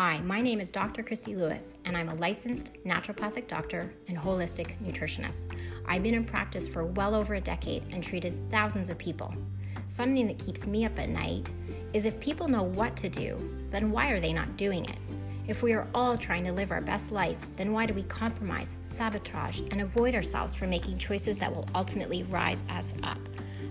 Hi, my name is Dr. Christy Lewis, and I'm a licensed naturopathic doctor and holistic nutritionist. I've been in practice for well over a decade and treated thousands of people. Something that keeps me up at night is if people know what to do, then why are they not doing it? If we are all trying to live our best life, then why do we compromise, sabotage, and avoid ourselves from making choices that will ultimately rise us up?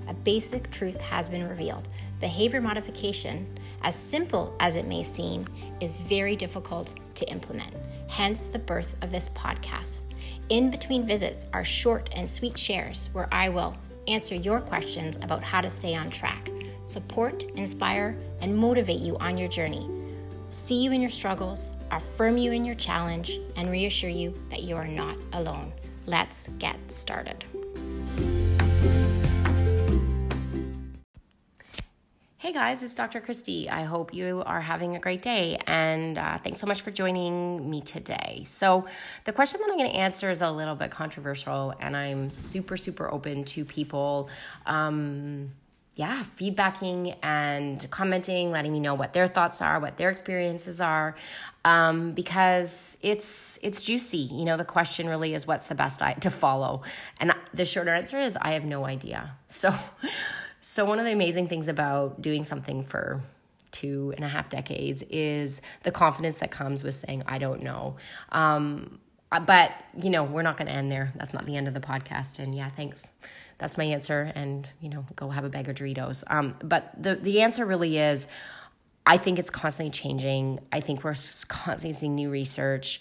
A basic truth has been revealed. Behavior modification, as simple as it may seem, is very difficult to implement. Hence the birth of this podcast. In between visits are short and sweet shares where I will answer your questions about how to stay on track, support, inspire, and motivate you on your journey. See you in your struggles, affirm you in your challenge, and reassure you that you are not alone. Let's get started. Hey guys, it's Dr. Christy. I hope you are having a great day and uh, thanks so much for joining me today. So, the question that I'm going to answer is a little bit controversial and I'm super, super open to people. Um, yeah, feedbacking and commenting, letting me know what their thoughts are, what their experiences are, um, because it's it's juicy. You know, the question really is, what's the best diet to follow? And the shorter answer is, I have no idea. So, so, one of the amazing things about doing something for two and a half decades is the confidence that comes with saying, I don't know. Um, uh, but, you know, we're not going to end there. That's not the end of the podcast. And yeah, thanks. That's my answer. And, you know, go have a bag of Doritos. Um, but the, the answer really is I think it's constantly changing. I think we're constantly seeing new research.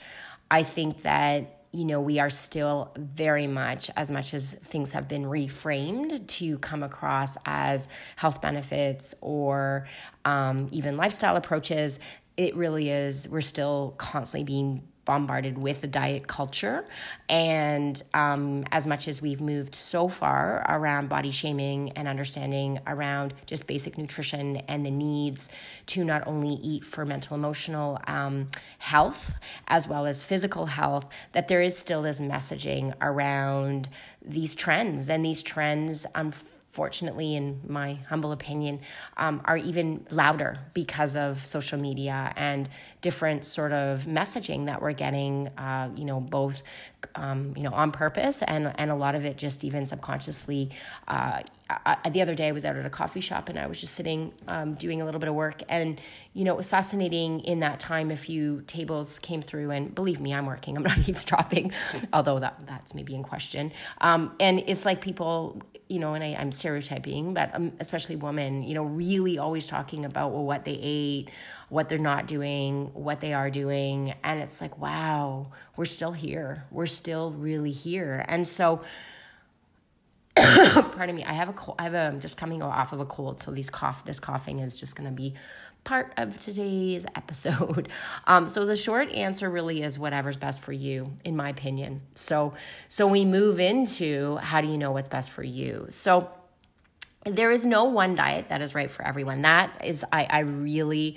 I think that you know, we are still very much, as much as things have been reframed to come across as health benefits or um, even lifestyle approaches, it really is, we're still constantly being bombarded with the diet culture. And um, as much as we've moved so far around body shaming and understanding around just basic nutrition and the needs to not only eat for mental emotional um, health as well as physical health, that there is still this messaging around these trends. And these trends, unfortunately, fortunately, in my humble opinion, um, are even louder because of social media and different sort of messaging that we're getting. Uh, you know, both um, you know on purpose and and a lot of it just even subconsciously. Uh, I, the other day I was out at a coffee shop and I was just sitting um, doing a little bit of work and you know it was fascinating in that time a few tables came through and believe me I'm working I'm not eavesdropping although that that's maybe in question um, and it's like people you know and I, I'm stereotyping but um, especially women you know really always talking about well what they ate what they're not doing what they are doing. And it's like wow we're still here. We're still really here. And so pardon me, I have a I have a, I'm just coming off of a cold, so these cough, this coughing is just going to be part of today's episode. Um, so the short answer really is whatever's best for you, in my opinion. So, so we move into how do you know what's best for you? So there is no one diet that is right for everyone. That is, I, I really,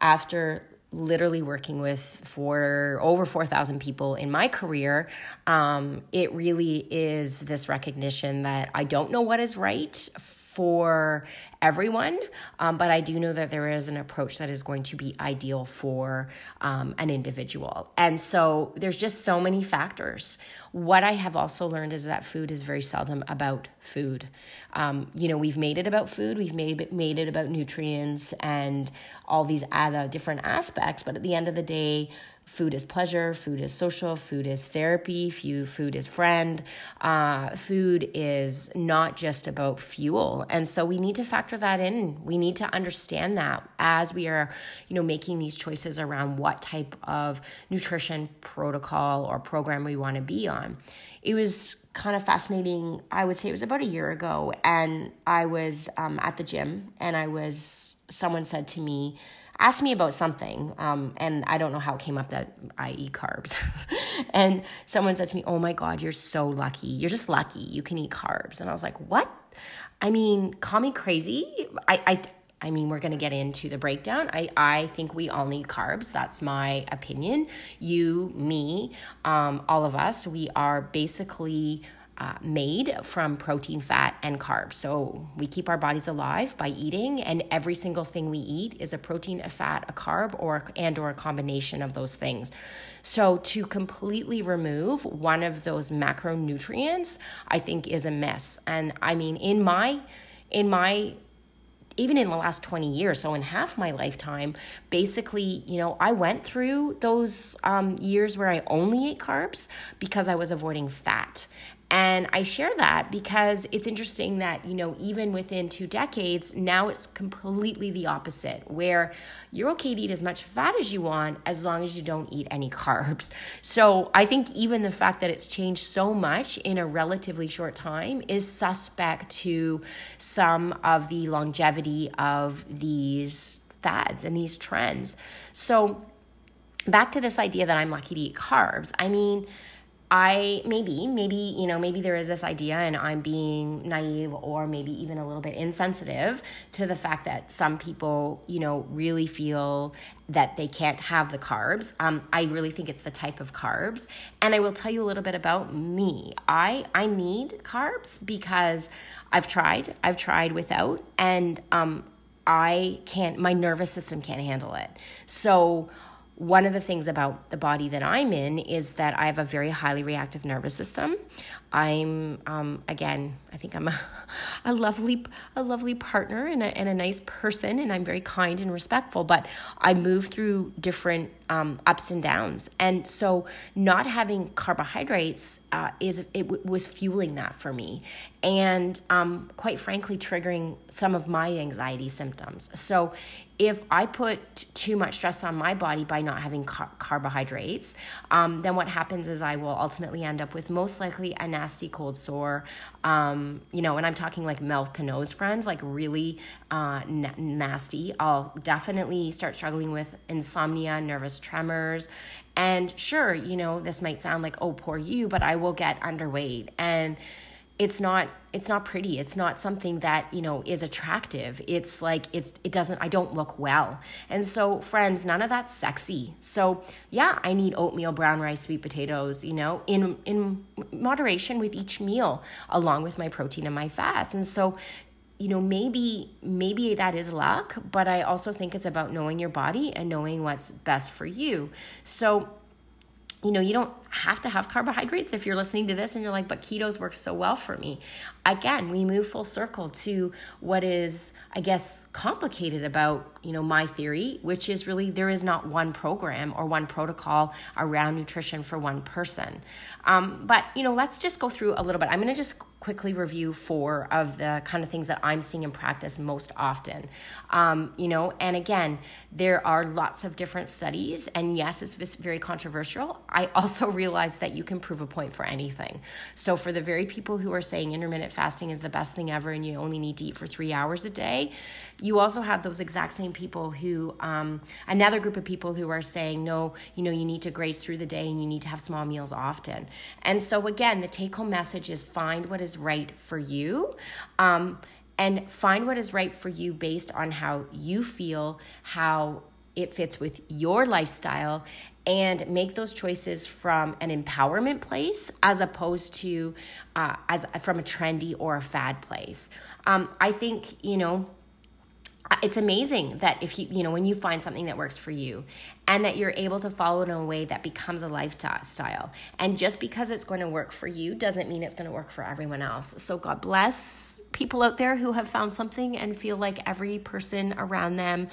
after literally working with for over 4,000 people in my career, um, it really is this recognition that I don't know what is right for everyone, um, but I do know that there is an approach that is going to be ideal for um, an individual. And so there's just so many factors. What I have also learned is that food is very seldom about food. Um, you know, we've made it about food, we've made, made it about nutrients and all these other different aspects, but at the end of the day, Food is pleasure, food is social, food is therapy, food is friend. Uh, food is not just about fuel. And so we need to factor that in. We need to understand that as we are, you know, making these choices around what type of nutrition protocol or program we want to be on. It was kind of fascinating. I would say it was about a year ago, and I was um, at the gym, and I was, someone said to me, asked me about something, um, and I don't know how it came up that I eat carbs. and someone said to me, Oh my God, you're so lucky. You're just lucky you can eat carbs. And I was like, What? I mean, call me crazy. I, I, I mean, we're going to get into the breakdown. I, I think we all need carbs. That's my opinion. You, me, um, all of us, we are basically uh, made from protein, fat, and carbs. So we keep our bodies alive by eating, and every single thing we eat is a protein, a fat, a carb, or and or a combination of those things. So to completely remove one of those macronutrients, I think is a mess. And I mean, in my in my even in the last 20 years, so in half my lifetime, basically, you know, I went through those um, years where I only ate carbs because I was avoiding fat. And I share that because it's interesting that, you know, even within two decades, now it's completely the opposite, where you're okay to eat as much fat as you want as long as you don't eat any carbs. So I think even the fact that it's changed so much in a relatively short time is suspect to some of the longevity of these fads and these trends. So back to this idea that I'm lucky to eat carbs. I mean, I maybe, maybe, you know, maybe there is this idea and I'm being naive or maybe even a little bit insensitive to the fact that some people, you know, really feel that they can't have the carbs. Um, I really think it's the type of carbs. And I will tell you a little bit about me. I, I need carbs because I've tried, I've tried without, and um, I can't, my nervous system can't handle it. So, one of the things about the body that I'm in is that I have a very highly reactive nervous system. I'm um, again, I think I'm a, a lovely a lovely partner and a, and a nice person, and I'm very kind and respectful. But I move through different um, ups and downs, and so not having carbohydrates uh, is it w- was fueling that for me, and um, quite frankly, triggering some of my anxiety symptoms. So if I put too much stress on my body by not having car- carbohydrates, um, then what happens is I will ultimately end up with most likely a nasty cold sore, um, you know, and I'm talking like mouth to nose friends, like really uh, nasty. I'll definitely start struggling with insomnia, nervous tremors. And sure, you know, this might sound like, oh, poor you, but I will get underweight. And it's not it's not pretty. It's not something that you know is attractive. It's like it's it doesn't i don't look well. And so friends none of that's sexy. So yeah i need oatmeal brown rice sweet potatoes you know in in moderation with each meal along with my protein and my fats. And so you know maybe maybe that is luck but i also think it's about knowing your body and knowing what's best for you. So you know, you don't have to have carbohydrates if you're listening to this and you're like, but ketos work so well for me. Again, we move full circle to what is, I guess, complicated about, you know, my theory, which is really there is not one program or one protocol around nutrition for one person. Um, but, you know, let's just go through a little bit. I'm going to just quickly review four of the kind of things that I'm seeing in practice most often. Um, you know, and again, there are lots of different studies, and yes, it's very controversial. I also realize that you can prove a point for anything. So, for the very people who are saying intermittent fasting is the best thing ever and you only need to eat for three hours a day, you also have those exact same people who, um, another group of people who are saying, no, you know, you need to graze through the day and you need to have small meals often. And so, again, the take home message is find what is right for you. Um, and find what is right for you based on how you feel, how it fits with your lifestyle, and make those choices from an empowerment place as opposed to uh, as from a trendy or a fad place. Um, I think you know it's amazing that if you you know when you find something that works for you and that you're able to follow it in a way that becomes a lifestyle. And just because it's going to work for you doesn't mean it's going to work for everyone else. So god bless people out there who have found something and feel like every person around them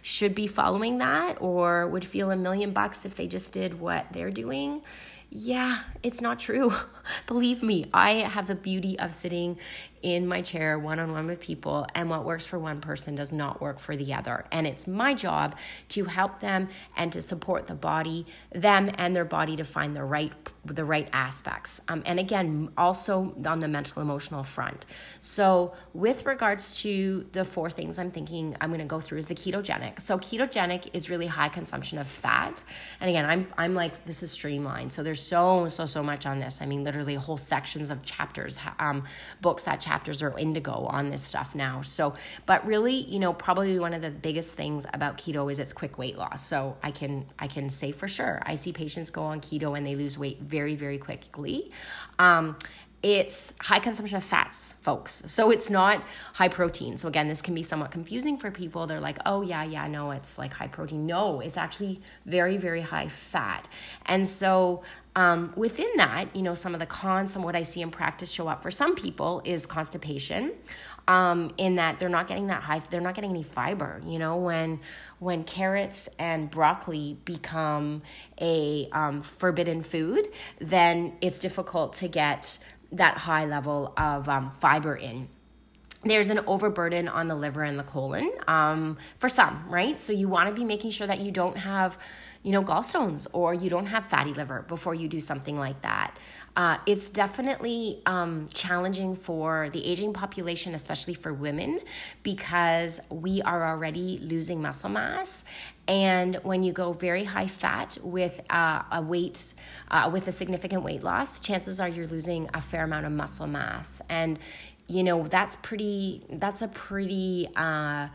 should be following that or would feel a million bucks if they just did what they're doing. Yeah, it's not true. Believe me, I have the beauty of sitting in my chair one on one with people, and what works for one person does not work for the other. And it's my job to help them and to support the body, them and their body to find the right the right aspects. Um, and again, also on the mental emotional front. So, with regards to the four things I'm thinking I'm going to go through is the ketogenic. So, ketogenic is really high consumption of fat. And again, I'm I'm like this is streamlined. So there's so so so much on this. I mean, literally whole sections of chapters, um, books that chapters are indigo on this stuff now. So, but really, you know, probably one of the biggest things about keto is its quick weight loss. So I can I can say for sure, I see patients go on keto and they lose weight very very quickly. Um, it's high consumption of fats, folks. So it's not high protein. So again, this can be somewhat confusing for people. They're like, oh, yeah, yeah, no, it's like high protein. No, it's actually very, very high fat. And so um, within that, you know, some of the cons, some what I see in practice show up for some people is constipation. Um, in that they're not getting that high, they're not getting any fiber. You know, when when carrots and broccoli become a um, forbidden food, then it's difficult to get that high level of um, fiber in there's an overburden on the liver and the colon um, for some, right? So you want to be making sure that you don't have, you know, gallstones or you don't have fatty liver before you do something like that. Uh, it's definitely um, challenging for the aging population, especially for women, because we are already losing muscle mass. And when you go very high fat with uh, a weight, uh, with a significant weight loss, chances are you're losing a fair amount of muscle mass. And, you know, that's pretty, that's a pretty, uh,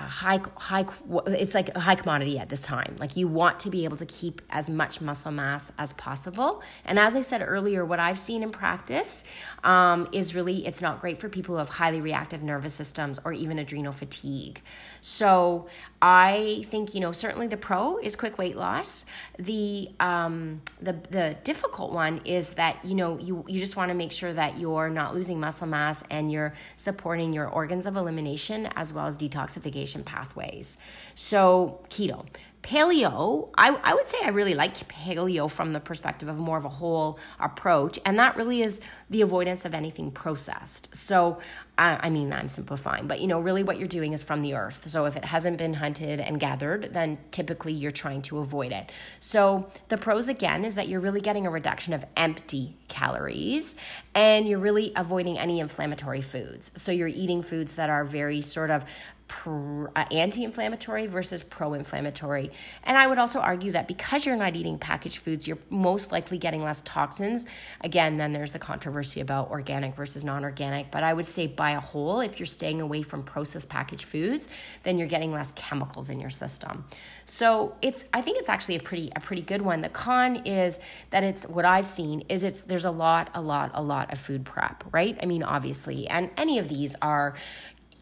high high it's like a high commodity at this time. Like you want to be able to keep as much muscle mass as possible. And as i said earlier what i've seen in practice um, is really it's not great for people who have highly reactive nervous systems or even adrenal fatigue. So I think you know certainly the pro is quick weight loss. The um, the the difficult one is that you know you you just want to make sure that you're not losing muscle mass and you're supporting your organs of elimination as well as detoxification pathways. So keto paleo, I, I would say I really like paleo from the perspective of more of a whole approach, and that really is the avoidance of anything processed. So, I, I mean, I'm simplifying, but you know, really what you're doing is from the earth. So, if it hasn't been hunted and gathered, then typically you're trying to avoid it. So, the pros again is that you're really getting a reduction of empty calories and you're really avoiding any inflammatory foods. So, you're eating foods that are very sort of uh, anti-inflammatory versus pro-inflammatory. And i would also argue that because you're not eating packaged foods you're most likely getting less toxins. Again then there's a controversy about organic versus non-organic. But i would say by a whole if you're staying away from processed packaged foods then you're getting less chemicals in your system. So it's i think it's actually a pretty a pretty good one. The con is that it's what i've seen is it's there's a lot a lot a lot of food prep right? I mean obviously and any of these are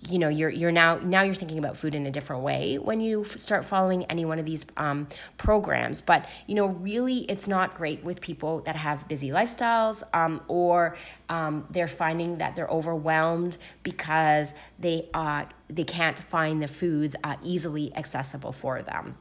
you know you're you're now now you're thinking about food in a different way when you start following any one of these um, programs. But you know really it's not great with people that have busy lifestyles um, or um, they're finding that they're overwhelmed because they uh, they can't find the foods uh, easily accessible for them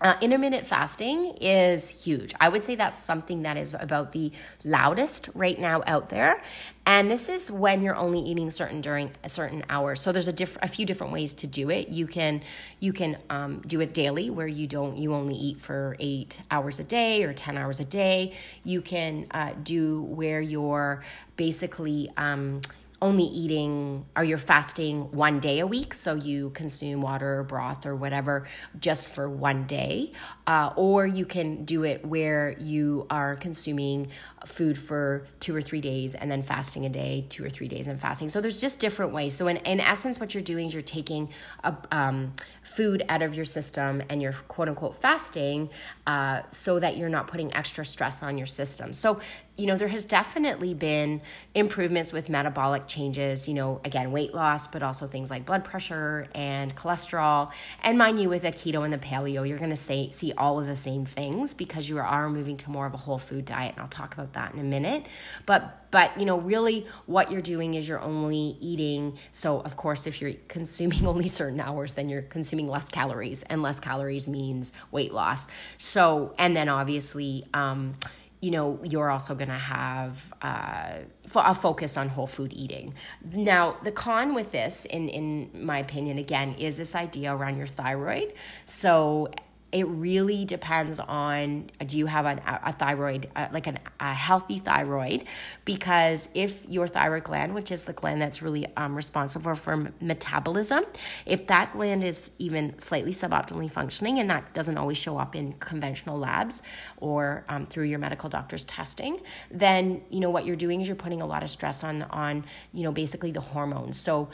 uh, intermittent fasting is huge. I would say that's something that is about the loudest right now out there. And this is when you're only eating certain during a certain hours. So there's a diff- a few different ways to do it. You can you can um, do it daily, where you don't you only eat for eight hours a day or ten hours a day. You can uh, do where you're basically um, only eating or you're fasting one day a week? So you consume water or broth or whatever just for one day. Uh, or you can do it where you are consuming food for two or three days and then fasting a day two or three days and fasting. So there's just different ways. So in, in essence what you're doing is you're taking a, um, food out of your system and you're quote unquote fasting uh, so that you're not putting extra stress on your system. So you know, there has definitely been improvements with metabolic changes, you know, again, weight loss, but also things like blood pressure and cholesterol. And mind you, with the keto and the paleo, you're going to see all of the same things because you are moving to more of a whole food diet. And I'll talk about that in a minute. But, but, you know, really what you're doing is you're only eating. So, of course, if you're consuming only certain hours, then you're consuming less calories, and less calories means weight loss. So, and then obviously, um, you know, you're also going to have uh, a focus on whole food eating. Now, the con with this, in, in my opinion, again, is this idea around your thyroid. So, it really depends on do you have an, a thyroid uh, like an, a healthy thyroid? Because if your thyroid gland which is the gland that's really um, responsible for metabolism if that gland is even slightly suboptimally functioning and that doesn't always show up in conventional labs or um, through your medical doctor's testing then you know what you're doing is you're putting a lot of stress on on you know basically the hormones. So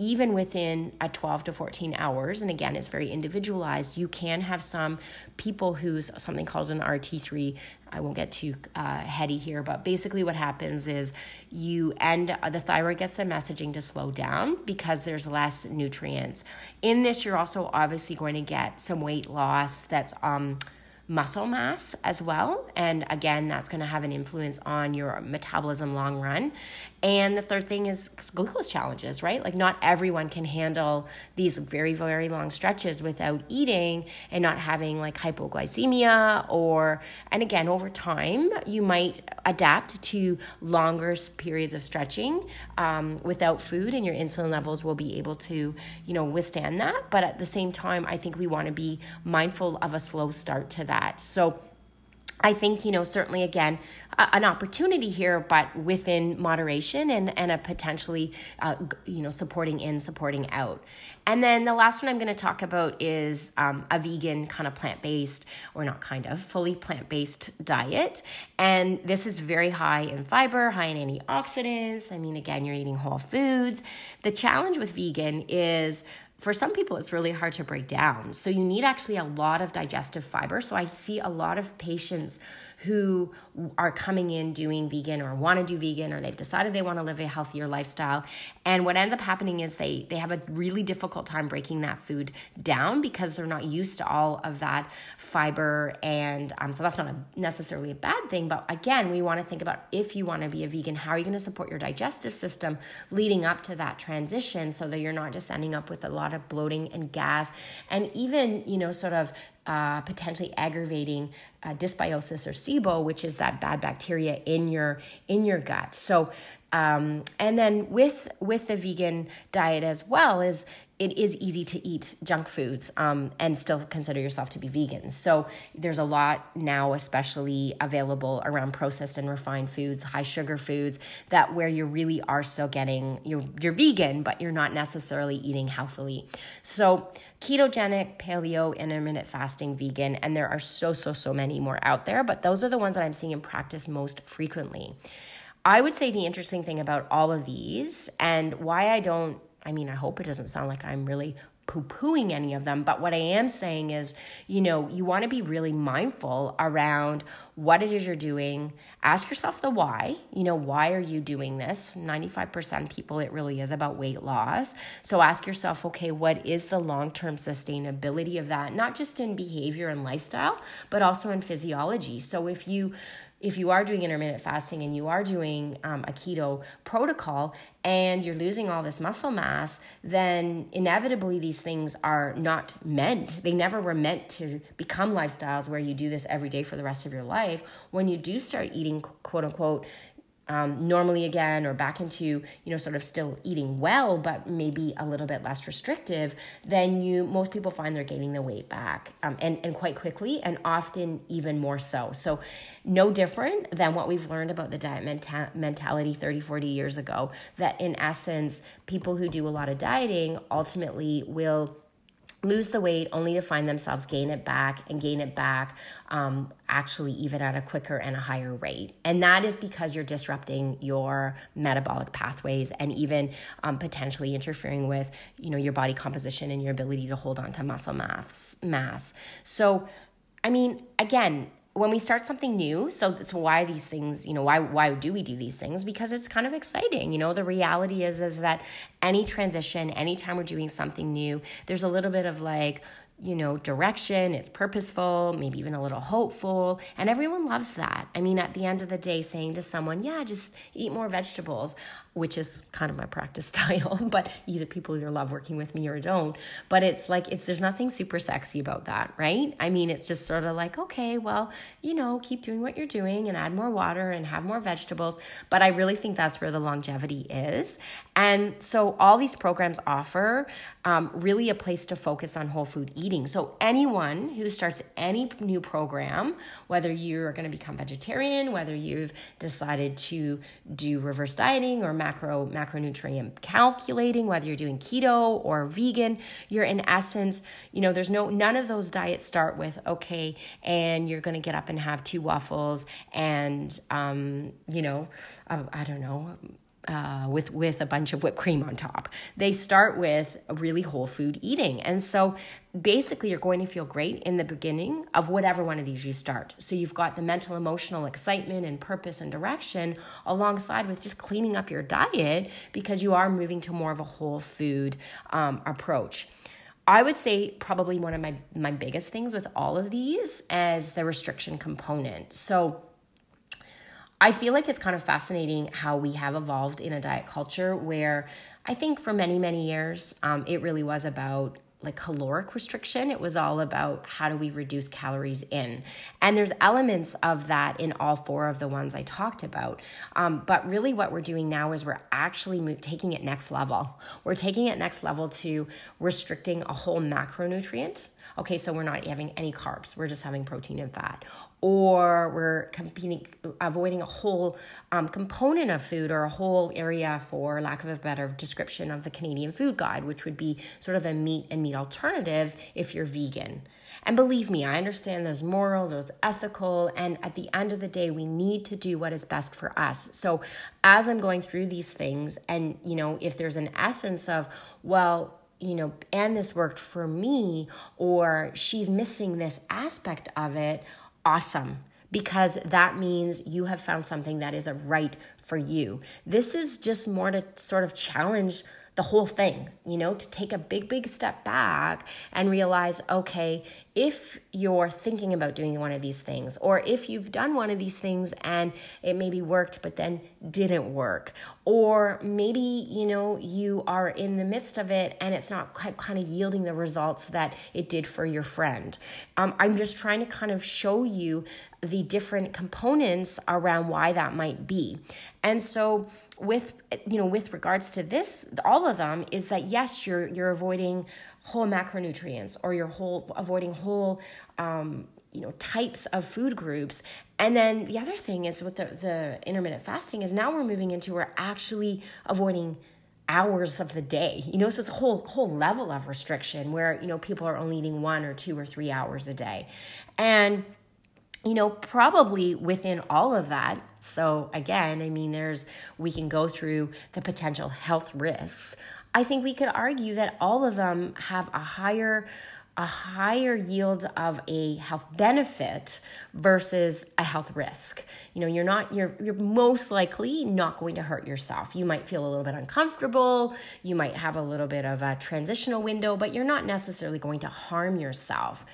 even within a 12 to 14 hours, and again, it's very individualized, you can have some people who's something called an RT3. I won't get too uh, heady here, but basically, what happens is you end the thyroid gets the messaging to slow down because there's less nutrients. In this, you're also obviously going to get some weight loss that's um, muscle mass as well. And again, that's going to have an influence on your metabolism long run. And the third thing is glucose challenges, right? Like, not everyone can handle these very, very long stretches without eating and not having like hypoglycemia. Or, and again, over time, you might adapt to longer periods of stretching um, without food, and your insulin levels will be able to, you know, withstand that. But at the same time, I think we want to be mindful of a slow start to that. So, I think, you know, certainly again, an opportunity here, but within moderation and, and a potentially, uh, you know, supporting in, supporting out. And then the last one I'm going to talk about is um, a vegan kind of plant based, or not kind of, fully plant based diet. And this is very high in fiber, high in antioxidants. I mean, again, you're eating whole foods. The challenge with vegan is for some people it's really hard to break down so you need actually a lot of digestive fiber so i see a lot of patients who are coming in doing vegan or want to do vegan or they've decided they want to live a healthier lifestyle. And what ends up happening is they they have a really difficult time breaking that food down because they're not used to all of that fiber. And um, so that's not a, necessarily a bad thing but again we want to think about if you want to be a vegan how are you going to support your digestive system leading up to that transition so that you're not just ending up with a lot of bloating and gas and even you know sort of uh, potentially aggravating uh, dysbiosis or SIBO, which is that bad bacteria in your in your gut. So, um, and then with with the vegan diet as well is it is easy to eat junk foods um, and still consider yourself to be vegan. So there's a lot now, especially available around processed and refined foods, high sugar foods, that where you really are still getting you're you're vegan, but you're not necessarily eating healthily. So ketogenic, paleo, intermittent fasting, vegan, and there are so so so many more out there. But those are the ones that I'm seeing in practice most frequently. I would say the interesting thing about all of these and why I don't I mean, I hope it doesn't sound like I'm really poo pooing any of them, but what I am saying is, you know, you want to be really mindful around what it is you're doing. Ask yourself the why. You know, why are you doing this? 95% people, it really is about weight loss. So ask yourself, okay, what is the long term sustainability of that? Not just in behavior and lifestyle, but also in physiology. So if you if you are doing intermittent fasting and you are doing um, a keto protocol and you're losing all this muscle mass, then inevitably these things are not meant. They never were meant to become lifestyles where you do this every day for the rest of your life. When you do start eating, quote unquote, um, normally again or back into you know sort of still eating well but maybe a little bit less restrictive then you most people find they're gaining the weight back um, and, and quite quickly and often even more so so no different than what we've learned about the diet menta- mentality 30 40 years ago that in essence people who do a lot of dieting ultimately will lose the weight only to find themselves gain it back and gain it back um, actually even at a quicker and a higher rate. And that is because you're disrupting your metabolic pathways and even um, potentially interfering with you know your body composition and your ability to hold on to muscle mass mass. So i mean again when we start something new so so why these things you know why why do we do these things because it's kind of exciting you know the reality is is that any transition anytime we're doing something new there's a little bit of like you know, direction, it's purposeful, maybe even a little hopeful, and everyone loves that. I mean, at the end of the day, saying to someone, yeah, just eat more vegetables, which is kind of my practice style, but either people either love working with me or don't. But it's like, it's there's nothing super sexy about that, right? I mean, it's just sort of like, okay, well, you know, keep doing what you're doing and add more water and have more vegetables. But I really think that's where the longevity is. And so all these programs offer um, really a place to focus on whole food eating. So anyone who starts any new program, whether you're going to become vegetarian, whether you've decided to do reverse dieting or macro macronutrient calculating, whether you're doing keto or vegan, you're in essence, you know, there's no none of those diets start with okay, and you're going to get up and have two waffles and um, you know, uh, I don't know, uh, with with a bunch of whipped cream on top. They start with really whole food eating, and so basically you're going to feel great in the beginning of whatever one of these you start. So you've got the mental, emotional excitement and purpose and direction alongside with just cleaning up your diet because you are moving to more of a whole food um, approach. I would say probably one of my my biggest things with all of these is the restriction component. So I feel like it's kind of fascinating how we have evolved in a diet culture where I think for many, many years, um, it really was about like caloric restriction. It was all about how do we reduce calories in. And there's elements of that in all four of the ones I talked about. Um, but really, what we're doing now is we're actually mo- taking it next level. We're taking it next level to restricting a whole macronutrient. Okay, so we're not having any carbs, we're just having protein and fat or we're competing, avoiding a whole um, component of food or a whole area, for lack of a better description, of the Canadian Food Guide, which would be sort of the meat and meat alternatives if you're vegan. And believe me, I understand there's moral, there's ethical, and at the end of the day, we need to do what is best for us. So as I'm going through these things, and you know, if there's an essence of, well, you know, and this worked for me, or she's missing this aspect of it, awesome because that means you have found something that is a right for you. This is just more to sort of challenge the whole thing, you know, to take a big, big step back and realize okay, if you're thinking about doing one of these things, or if you've done one of these things and it maybe worked but then didn't work, or maybe you know you are in the midst of it and it's not kind of yielding the results that it did for your friend. Um, I'm just trying to kind of show you the different components around why that might be, and so with you know with regards to this all of them is that yes you're you're avoiding whole macronutrients or you're whole avoiding whole um, you know types of food groups. And then the other thing is with the, the intermittent fasting is now we're moving into we're actually avoiding hours of the day. You know so it's a whole whole level of restriction where you know people are only eating one or two or three hours a day. And you know, probably within all of that. So, again, I mean, there's, we can go through the potential health risks. I think we could argue that all of them have a higher a higher yield of a health benefit versus a health risk. You know, you're not you're you're most likely not going to hurt yourself. You might feel a little bit uncomfortable, you might have a little bit of a transitional window, but you're not necessarily going to harm yourself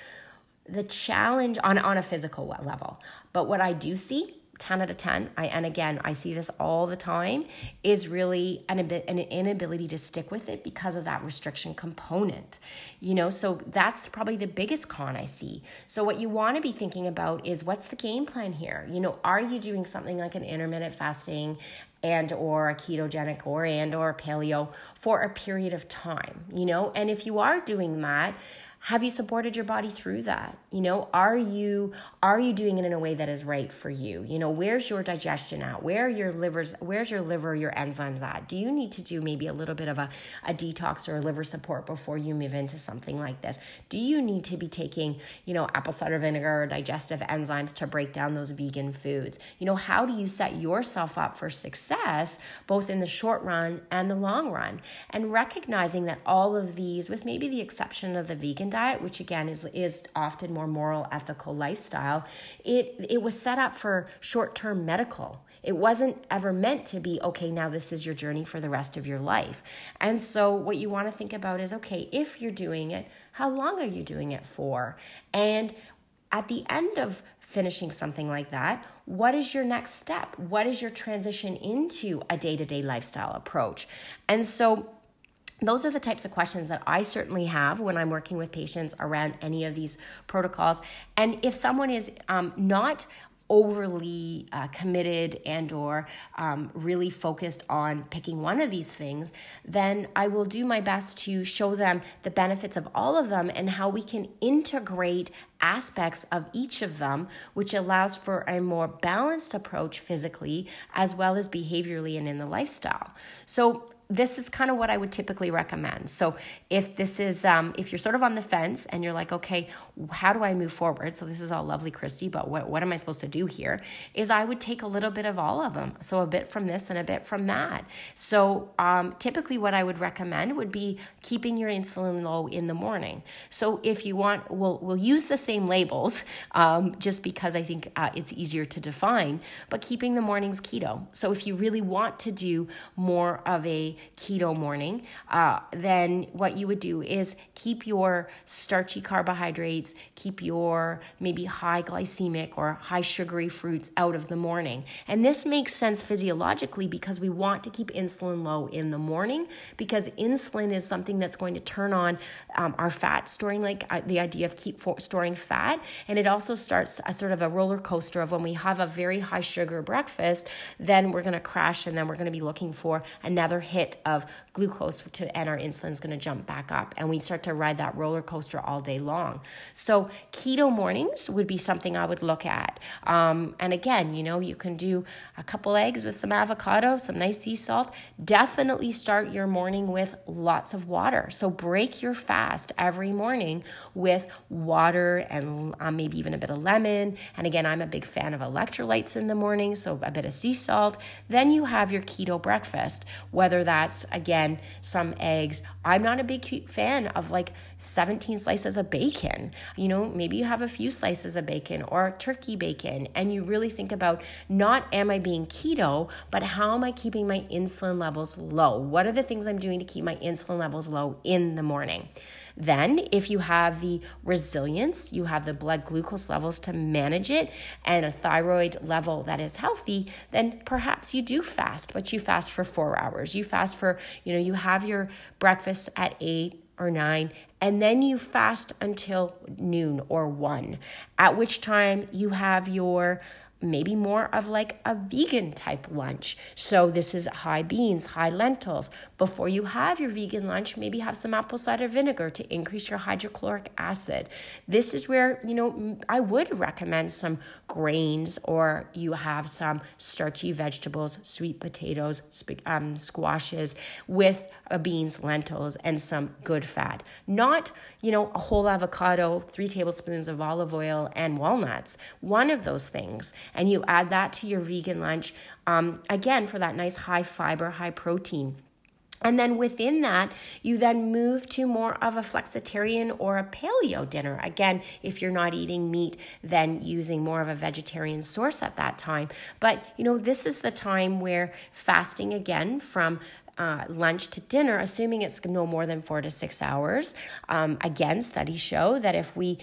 the challenge on, on a physical level. But what I do see 10 out of 10 I, and again i see this all the time is really an, an inability to stick with it because of that restriction component you know? So that's probably the biggest con i see. So what you want to be thinking about is what's the game plan here? You know are you doing something like an intermittent fasting and or a ketogenic or and or paleo for a period of time you know? And if you are doing that have you supported your body through that? You know are you are you doing it in a way that is right for you? You know where's your digestion at? Where your livers where's your liver your enzymes at? Do you need to do maybe a little bit of a, a detox or a liver support before you move into something like this? Do you need to be taking you know apple cider vinegar or digestive enzymes to break down those vegan foods? You know how do you set yourself up for success both in the short run and the long run? And recognizing that all of these with maybe the exception of the vegan diet, which again is is often more moral, ethical lifestyle, it it was set up for short-term medical. It wasn't ever meant to be, okay, now this is your journey for the rest of your life. And so what you want to think about is, okay, if you're doing it, how long are you doing it for? And at the end of finishing something like that, what is your next step? What is your transition into a day to day lifestyle approach? And so those are the types of questions that I certainly have when I'm working with patients around any of these protocols. And if someone is um, not overly uh, committed and or um, really focused on picking one of these things then i will do my best to show them the benefits of all of them and how we can integrate aspects of each of them which allows for a more balanced approach physically as well as behaviorally and in the lifestyle so this is kind of what I would typically recommend. So if this is um, if you're sort of on the fence and you're like, okay, how do I move forward? So this is all lovely, Christy, but what what am I supposed to do here? Is I would take a little bit of all of them. So a bit from this and a bit from that. So um, typically, what I would recommend would be keeping your insulin low in the morning. So if you want, we'll we'll use the same labels um, just because I think uh, it's easier to define, but keeping the mornings keto. So if you really want to do more of a keto morning, uh, then what you would do is keep your starchy carbohydrates, keep your maybe high glycemic or high sugary fruits out of the morning. And this makes sense physiologically because we want to keep insulin low in the morning because insulin is something that's going to turn on um, our fat storing, like uh, the idea of keep for- storing fat. And it also starts a sort of a roller coaster of when we have a very high sugar breakfast, then we're going to crash and then we're going to be looking for another hit of glucose to, and our insulin is going to jump back up. And we start to ride that roller coaster all day long. So, keto mornings would be something I would look at. Um, and again, you know, you can do a couple eggs with some avocado, some nice sea salt. Definitely start your morning with lots of water. So, break your fast every morning with water and um, maybe even a bit of lemon. And again, I'm a big fan of electrolytes in the morning, so a bit of sea salt. Then you have your keto breakfast, whether that's again some eggs. I'm not a big fan of like 17 slices of bacon. You know, maybe you have a few slices of bacon or turkey bacon, and you really think about not am I being keto, but how am I keeping my insulin levels low? What are the things I'm doing to keep my insulin levels low in the morning? Then, if you have the resilience, you have the blood glucose levels to manage it, and a thyroid level that is healthy, then perhaps you do fast, but you fast for four hours. You fast for, you know, you have your breakfast at eight or nine, and then you fast until noon or one, at which time you have your maybe more of like a vegan type lunch. So this is high beans, high lentils. Before you have your vegan lunch, maybe have some apple cider vinegar to increase your hydrochloric acid. This is where, you know, I would recommend some grains or you have some starchy vegetables, sweet potatoes, um, squashes with uh, beans, lentils, and some good fat. Not, you know, a whole avocado, three tablespoons of olive oil, and walnuts. One of those things. And you add that to your vegan lunch, um, again, for that nice high fiber, high protein. And then within that, you then move to more of a flexitarian or a paleo dinner. Again, if you're not eating meat, then using more of a vegetarian source at that time. But, you know, this is the time where fasting again from uh, lunch to dinner, assuming it's no more than four to six hours. Um, again, studies show that if we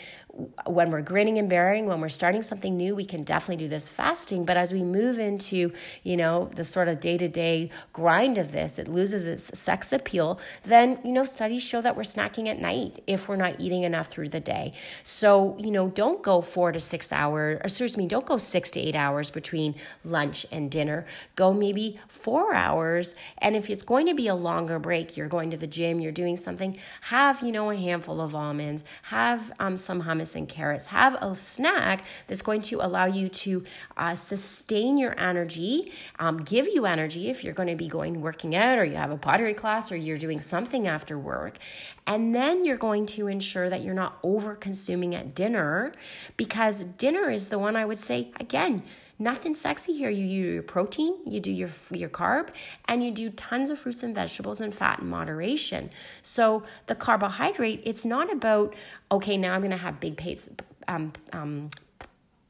when we're grinning and bearing, when we're starting something new, we can definitely do this fasting. But as we move into, you know, the sort of day to day grind of this, it loses its sex appeal. Then, you know, studies show that we're snacking at night if we're not eating enough through the day. So, you know, don't go four to six hours, excuse me, don't go six to eight hours between lunch and dinner. Go maybe four hours. And if it's going to be a longer break, you're going to the gym, you're doing something, have, you know, a handful of almonds, have um, some hummus and carrots. Have a snack that's going to allow you to uh, sustain your energy, um, give you energy if you're going to be going working out or you have a pottery class or you're doing something after work. And then you're going to ensure that you're not over consuming at dinner because dinner is the one I would say, again, Nothing sexy here. You do your protein, you do your your carb, and you do tons of fruits and vegetables and fat in moderation. So the carbohydrate, it's not about okay. Now I'm going to have big plates, um, um,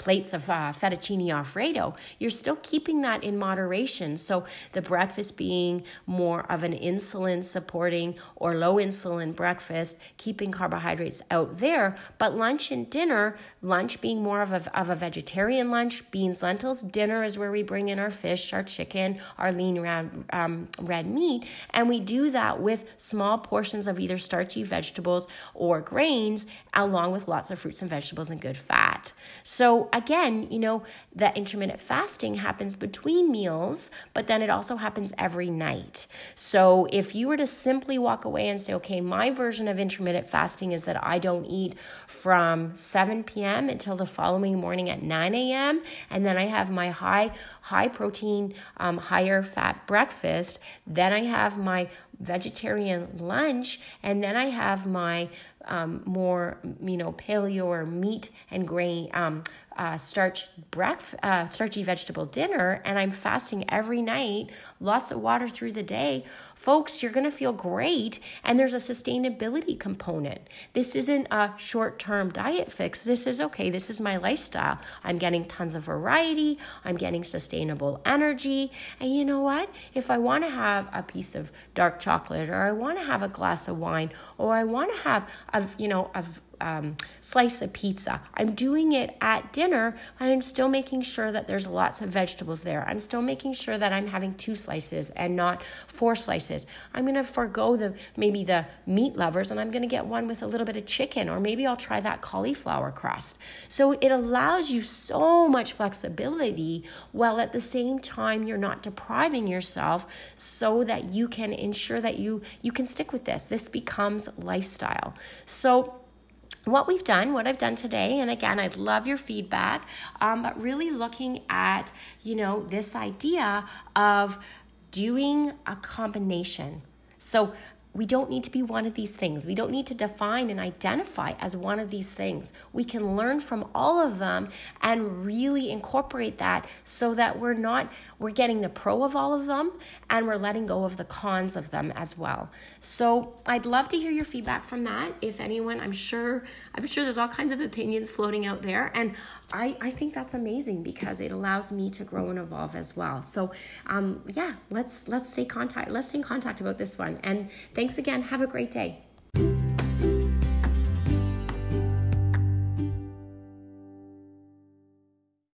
plates of uh, fettuccine alfredo, you're still keeping that in moderation. So the breakfast being more of an insulin supporting or low insulin breakfast, keeping carbohydrates out there, but lunch and dinner, lunch being more of a, of a vegetarian lunch, beans, lentils, dinner is where we bring in our fish, our chicken, our lean red, um, red meat, and we do that with small portions of either starchy vegetables or grains, along with lots of fruits and vegetables and good fat. So again, you know, that intermittent fasting happens between meals, but then it also happens every night. So if you were to simply walk away and say, okay, my version of intermittent fasting is that I don't eat from 7 p.m. until the following morning at 9 a.m., and then I have my high high protein, um, higher fat breakfast. Then I have my vegetarian lunch, and then I have my um, more, you know, paleo or meat and grain, um, uh, starch breakfast, uh, starchy vegetable dinner, and I'm fasting every night, lots of water through the day, folks, you're going to feel great. And there's a sustainability component. This isn't a short term diet fix. This is okay, this is my lifestyle. I'm getting tons of variety, I'm getting sustainable energy. And you know what? If I want to have a piece of dark chocolate, or I want to have a glass of wine, or I want to have a, you know, a um, slice of pizza. I'm doing it at dinner, and I'm still making sure that there's lots of vegetables there. I'm still making sure that I'm having two slices and not four slices. I'm going to forego the maybe the meat lovers, and I'm going to get one with a little bit of chicken, or maybe I'll try that cauliflower crust. So it allows you so much flexibility while at the same time you're not depriving yourself so that you can ensure that you you can stick with this. This becomes lifestyle. So what we've done, what I've done today, and again, I'd love your feedback, um, but really looking at, you know, this idea of doing a combination. So we don't need to be one of these things. We don't need to define and identify as one of these things. We can learn from all of them and really incorporate that so that we're not we're getting the pro of all of them and we're letting go of the cons of them as well. So, I'd love to hear your feedback from that. If anyone, I'm sure I'm sure there's all kinds of opinions floating out there and I I think that's amazing because it allows me to grow and evolve as well. So, um yeah, let's let's stay contact let's stay in contact about this one. And thank Thanks again. Have a great day.